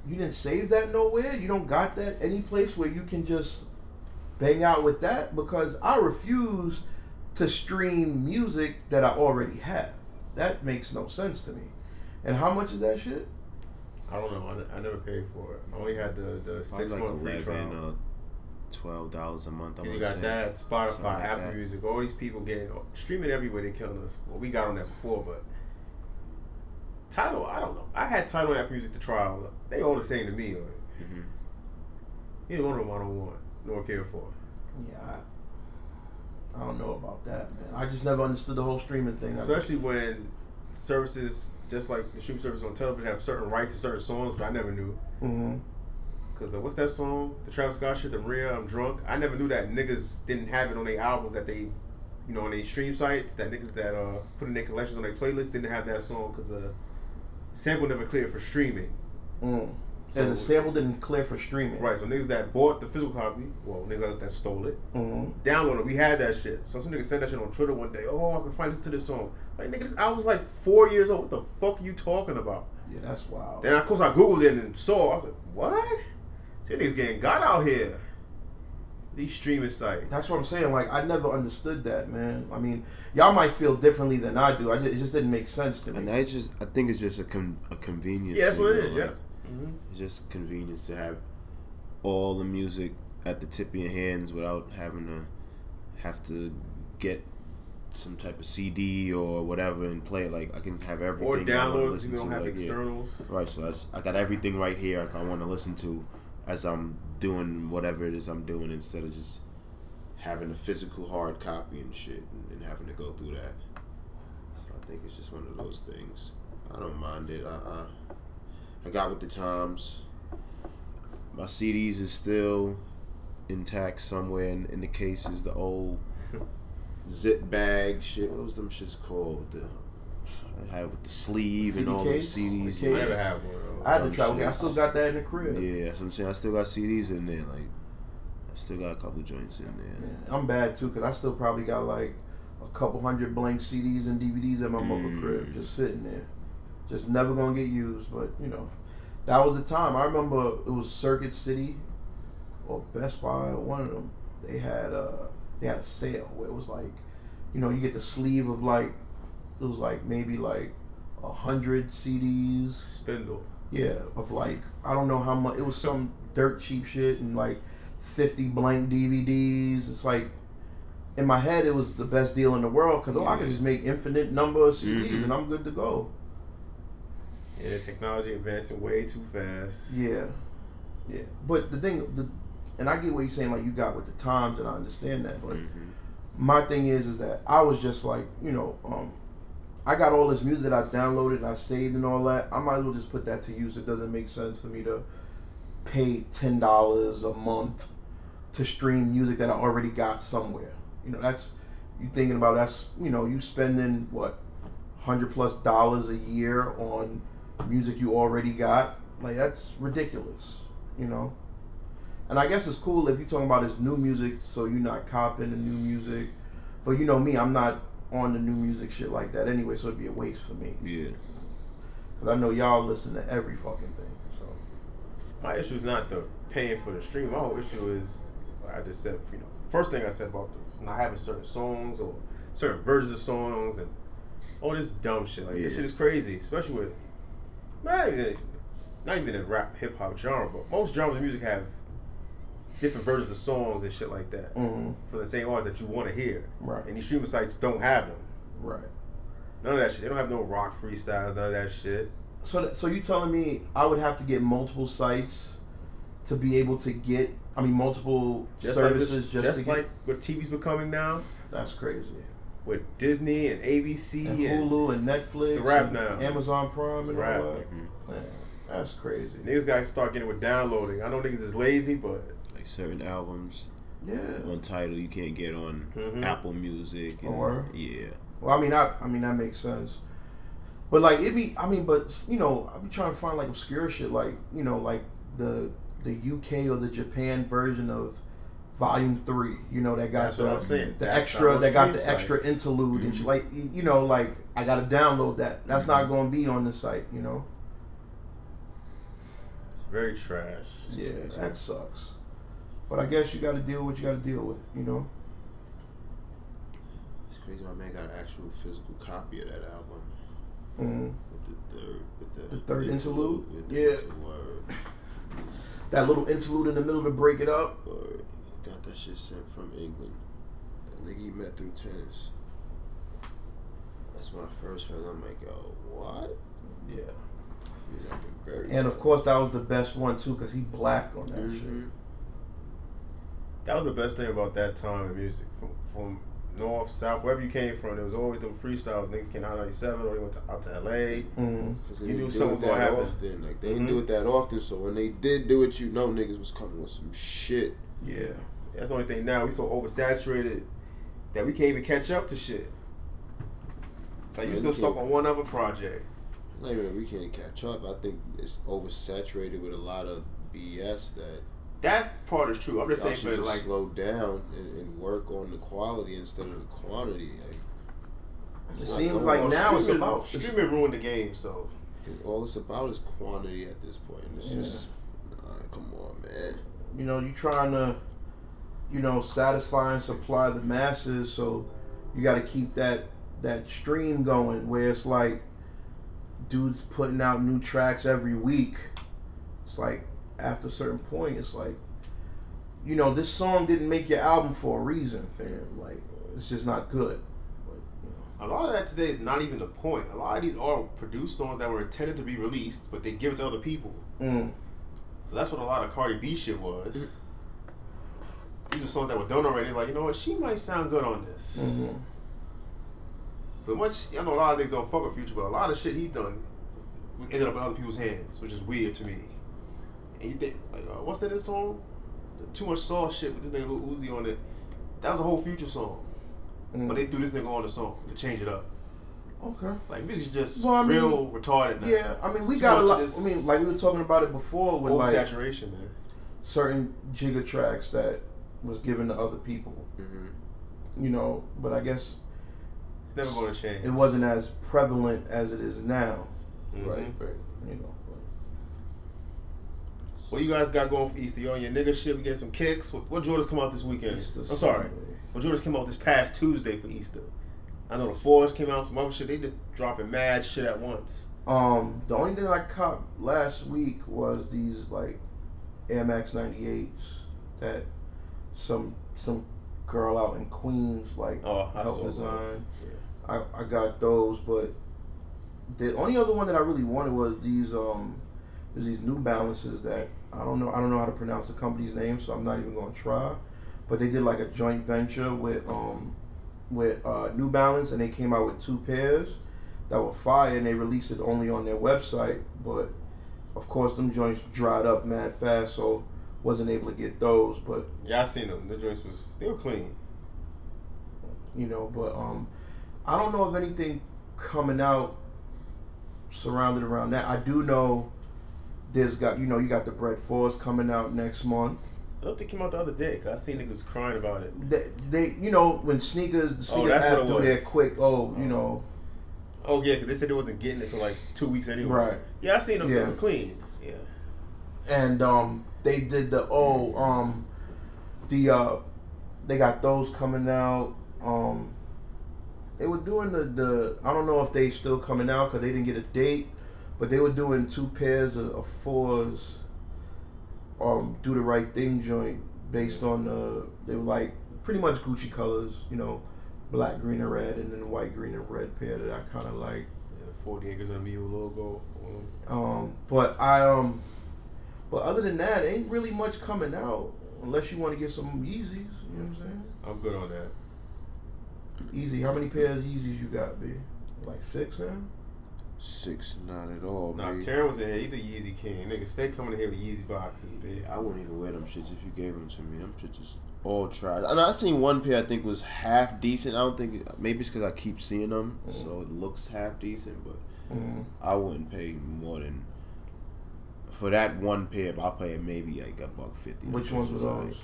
You didn't save that nowhere. You don't got that any place where you can just bang out with that because I refuse to stream music that I already have. That makes no sense to me. And how much is that shit? I don't know. I, I never paid for it. I only had the the Probably six like month free trial. eleven, uh, twelve dollars a month. I'm And you got say. that, Spotify, Something like Apple that. Music, all these people getting streaming everywhere. They killing us. Well, we got on that before, but Tidal, I don't know. I had Tidal and Apple Music to trial. They all the same to me. Like, Mhm. Neither one of them I don't want nor care for. Yeah, I, don't know about that, man. I just never understood the whole streaming thing. Especially when services, just like the streaming service on television, have certain rights to certain songs, which I never knew. hmm Cause uh, what's that song? The Travis Scott shit, the Maria, I'm drunk. I never knew that niggas didn't have it on their albums that they, you know, on their stream sites. That niggas that uh put in their collections on their playlist didn't have that song because the sample never cleared for streaming. Mm. So- and the sample didn't clear for streaming. Right. So niggas that bought the physical copy, well, niggas that stole it, hmm downloaded. it. We had that shit. So some niggas sent that shit on Twitter one day. Oh, I can find this to this song. Like nigga, this was like four years old. What the fuck are you talking about? Yeah, that's wild. Then of course I googled it and saw. I was like, what? These niggas getting got out here. These streaming sites. That's what I'm saying. Like, I never understood that, man. I mean, y'all might feel differently than I do. I just, it just didn't make sense to me. And that's just, I think it's just a con- a convenience. Yeah, that's thing, what it though, is. Yeah. Like, It's just convenience to have all the music at the tip of your hands without having to have to get some type of CD or whatever and play it. Like I can have Or everything to downloads. listen You don't to. have Like, yeah. externals. Right, so that's, I got everything right here. I, want to listen to as I'm doing whatever it is I'm doing instead of just having a physical hard copy and shit and, and having to go through that. So I think it's just one of those things. I don't mind it. I I, I got with the times. My CDs is still intact somewhere in, in the cases. The old *laughs* zip bag shit. What was them shits called? The I had with the sleeve and all case? the CDs. The I never had one. Though. I had to Dumb try. I still got that in the crib. Yeah, that's what I'm saying. I still got CDs in there. Like, I still got a couple joints in there. Yeah, I'm bad too because I still probably got like a couple hundred blank CDs and DVDs in my mother Mm. crib, just sitting there, just never gonna get used. But you know, that was the time. I remember it was Circuit City or Best Buy, one of them. They had a they had a sale where it was like, you know, you get the sleeve of like it was like maybe like a hundred CDs. Spindle. Yeah, of like I don't know how much. It was some dirt cheap shit and like fifty blank DVDs. It's like in my head it was the best deal in the world because oh, I could just make infinite number of CDs Mhm. and I'm good to go. Yeah, the technology advancing way too fast. Yeah, yeah. But the thing, the and I get what you're saying. Like you got with the times, and I understand that. But Mhm. my thing is, is that I was just like, you know, um, I got all this music that I downloaded and I saved and all that. I might as well just put that to use. It doesn't make sense for me to pay ten dollars a month to stream music that I already got somewhere. You know, that's you thinking about that's you know you spending what hundred plus dollars a year on music you already got. Like that's ridiculous. You know. And I guess it's cool if you're talking about his new music, so you're not copying the new music. But you know me, I'm not on the new music shit like that anyway, so it'd be a waste for me. Yeah. Cause I know y'all listen to every fucking thing. So My issue is not the paying for the stream. My whole issue is, I just said, you know, first thing I said about the not having certain songs or certain versions of songs and all this dumb shit. Like Yeah. this shit is crazy, especially with not even not even in rap hip hop genre, but most genres of music have different versions of songs and shit like that hmm for the same artist that you want to hear. Right. And these streaming sites don't have them. Right. None of that shit. They don't have no rock freestyles. None of that shit. So, th- so you telling me I would have to get multiple sites to be able to get? I mean, multiple services like, this- just, just to get. like what TV's becoming now That's crazy. With Disney and ABC And and, Hulu and Netflix. It's a wrap and now. Amazon Prime It's a and wrap. all that. Man, that's crazy. niggas got to start getting with downloading. I know niggas is lazy, but Like certain albums Yeah. on Tidal you can't get on Mhm. Apple Music. And, Or- yeah. Well, I mean, I, I mean that makes sense. But like it be, I mean, but you know, I be trying to find like obscure shit, like you know, like the the UK or the Japan version of Volume Three. You know, that got That's the, what I'm saying. the That's extra, that got the stream extra sites. interlude and shit. Like you know, like I gotta download that. That's not going to be on the site. You know. it's very trash. Yeah, that sucks. But I guess you got to deal with what you got to deal with. You know. It's crazy my man got an actual physical copy of that album. hmm With the third with the, The third interlude? With the Yeah. That little interlude in the middle to break it up. Word. Got that shit sent from England. I think he met through tennis. That's when I first heard. I'm like, yo, what? Yeah. He was acting very. And of course, that was the best one too, cause he blacked on that Mhm. shit. That was the best thing about that time in music. From, from north, south, wherever you came from, there was always them freestyles. Niggas came out 97 or they went to, out to LA. Mm-hmm. Cause they You knew something was gonna happen. often. Like they didn't Mhm. do it that often. So when they did do it, you know niggas was coming with some shit. Yeah. That's the only thing now. We so oversaturated that we can't even catch up to shit. Like you Man, still stuck on one other project. Not even that we can't catch up. I think it's oversaturated with a lot of BS that That part is true. I'm just saying, should but just like slow down and, and work on the quality instead of the quantity. Like, It seems going like now it's streaming, about streaming ruined the game. So 'cause all it's about is quantity at this point. It's Yeah. just, uh, come on, man. you know you trying to you know satisfy and supply the masses, so you got to keep that that stream going where it's like dudes putting out new tracks every week. It's like after a certain point, it's like you know this song didn't make your album for a reason, fam. Like it's just not good. But, you a lot of that today is not even the point. A lot of these are produced songs that were intended to be released, but they give it to other people. Mm. So that's what a lot of Cardi B shit was. These are songs that were done already. Like you know what, she might sound good on this. hmm For much, I know a lot of niggas don't fuck with Future, but a lot of shit he's done ended up in other people's hands, which is weird to me. And you think, like, uh, what's that in the song? The Too Much Sauce shit with this nigga Lil Uzi on it. That was a whole Future song, Mm. but they threw this nigga on the song to change it up. okay. Like music's just Well, I mean, real retarded now. Yeah, I mean we Too got a lot. of I mean, like we were talking about it before with like oversaturation, man. certain jigga tracks that was given to other people. Mm-hmm. You know, but I guess It's never going to change. it wasn't as prevalent as it is now. Mhm. Right, right. You know, What you guys got going for Easter? You on your nigga shit? We getting some kicks? What, what Jordans come out this weekend? Easter I'm sorry. Sunday. What Jordans came out this past Tuesday for Easter? I know the Forest came out, some other shit. They just dropping mad shit at once. Um, the only thing I caught last week was these like Air Max 98s that some some girl out in Queens like Oh, saw design. those. I, I got those, but the only other one that I really wanted was these um there's these New Balances that I don't know I don't know how to pronounce the company's name, so I'm not even gonna try. But they did like a joint venture with um with uh, New Balance, and they came out with two pairs that were fire, and they released it only on their website. But of course, them joints dried up mad fast, so wasn't able to get those. But Yeah, I seen them. The joints was still clean. you know, but um, I don't know of anything coming out surrounded around that. I do know there's got you know you got the Bread Force coming out next month. I don't think came out the other day. Cause I seen niggas crying about it. They, they you know when sneakers the sneaker that's app do was. their quick oh you know Oh yeah, cause they said they wasn't getting it for like two weeks anyway. Right. Yeah, I seen them. They Yeah. clean. Yeah. And um they did the oh um the uh they got those coming out. Um, they were doing the, the I don't know if they still coming out because they didn't get a date, but they were doing two pairs of, of fours. Um, do the right thing joint based on the they were like pretty much Gucci colors, you know, black, green, and red, and then white, green, and red pair that I kind of like. Yeah, 40 acres of mule logo. Um, but I um, but other than that, ain't really much coming out unless you want to get some Yeezys. You know what I'm saying? I'm good on that. Easy. How many pairs of Yeezys you got, B? Like six now? Six, not at all, Nah, man. if Terran was in here, he the Yeezy King. Nigga, stay coming in here with Yeezy boxes, bitch. I wouldn't even wear them shits if you gave them to me. Them shits is all trash. And I seen one pair I think was half decent. I don't think maybe it's because I keep seeing them, so it looks half decent. But Mm-hmm. I wouldn't pay more than for that one pair. I'll pay maybe like a buck fifty. Which ones was those? like-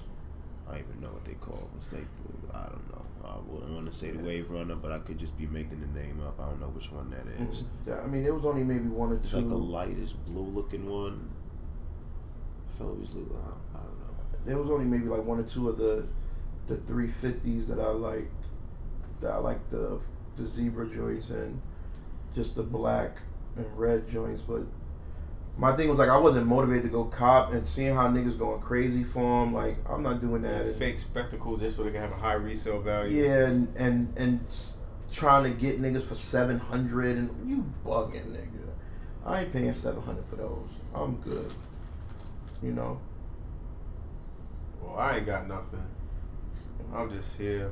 I don't even know what they call. It's like the, I don't know. I wouldn't want to say the Wave Runner, but I could just be making the name up. I don't know which one that is. Mhm. Yeah, I mean, it was only maybe one or It's two. like a lightish blue looking one. I felt it was blue. I, I don't know. there was only maybe like one or two of the the three fifties that I liked. That I liked the the zebra joints and just the black and red joints. But my thing was like I wasn't motivated to go cop and seeing how niggas going crazy for them. Like I'm not doing that. And- Fake spectacles just so they can have a high resale value. Yeah, and and and trying to get niggas for seven hundred and you bugging nigga. I ain't paying seven hundred for those. I'm good. You know. Well, I ain't got nothing. I'm just here.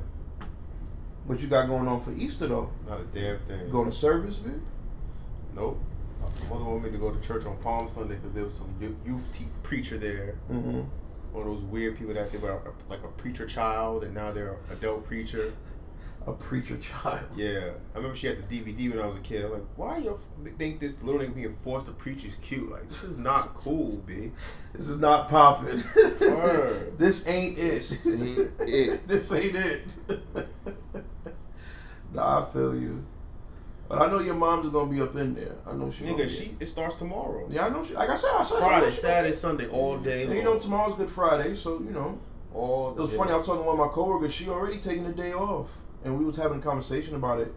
What you got going on for Easter though? Not a damn thing. Going to service, man? Nope. My mother wanted me to go to church on Palm Sunday because there was some youth youth te- preacher there. Mm-hmm. One of those weird people that they were a- like a preacher child and now they're adult preacher. A preacher child. Yeah, I remember she had the DVD when I was a kid. I'm like, why you think this little nigga being forced to preach is cute? Like, this is not cool, b. This is not popping. *laughs* This ain't it. ain't it. this ain't it. *laughs* *laughs* nah, I feel you. But I know your mom's gonna be up in there. I know she. Nigga, she it starts tomorrow. Yeah, I know she. Like I said, I said Friday, Saturday, Sunday, all day. And you know tomorrow's Good Friday, so you know. all It was day. funny. I was talking to one of my coworkers. She already taking the day off, and we was having a conversation about it.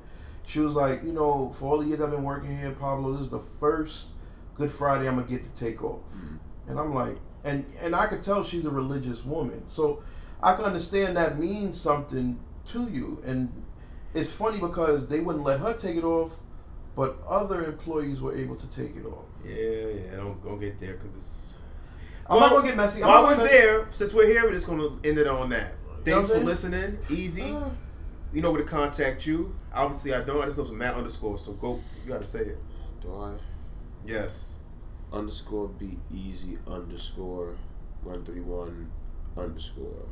She was like, you know, for all the years I've been working here, Pablo, this is the first Good Friday I'm gonna get to take off. Mm. And I'm like, and and I could tell she's a religious woman, so I can understand that means something to you. And it's funny because they wouldn't let her take it off, but other employees were able to take it off. Yeah, yeah. Don't go get there because it's. I'm not gonna get messy. I'm While not we're gonna- there, since we're here, we're just gonna end it on that. You know Thanks for I'm listening. Easy. Uh, You know where to contact you. Obviously, I don't. I just know some Matt underscore. So go. You gotta say it. Do I? Yes. Underscore be easy underscore one three one underscore.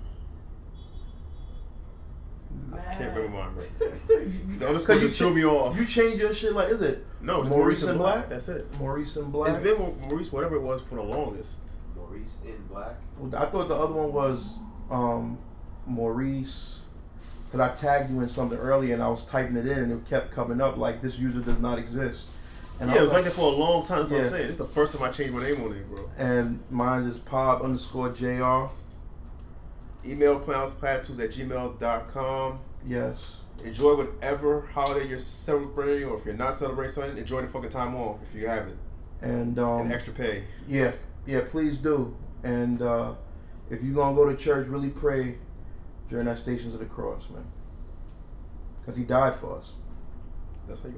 I can't remember mine. Right. *laughs* The The underscore just threw me off. You change your shit like is it? No, it's Maurice in Black? That's it. Maurice in Black. It's been Maurice, whatever it was for the longest. Maurice in black. I thought the other one was um, Maurice. Because I tagged you in something earlier and I was typing it in and it kept coming up like this user does not exist. And I yeah, it was was like that for a long time. That's what Yeah. I'm saying. This is the first time I changed my name on it, bro. and mine is Pob underscore JR. Email plowspad2s at gmail.com. Yes. Enjoy whatever holiday you're celebrating, or if you're not celebrating something, enjoy the fucking time off if you have it. And um, and extra pay. yeah, yeah, please do. And uh, if you're going to go to church, really pray during that Stations of the Cross, man. Because he died for us. That's how you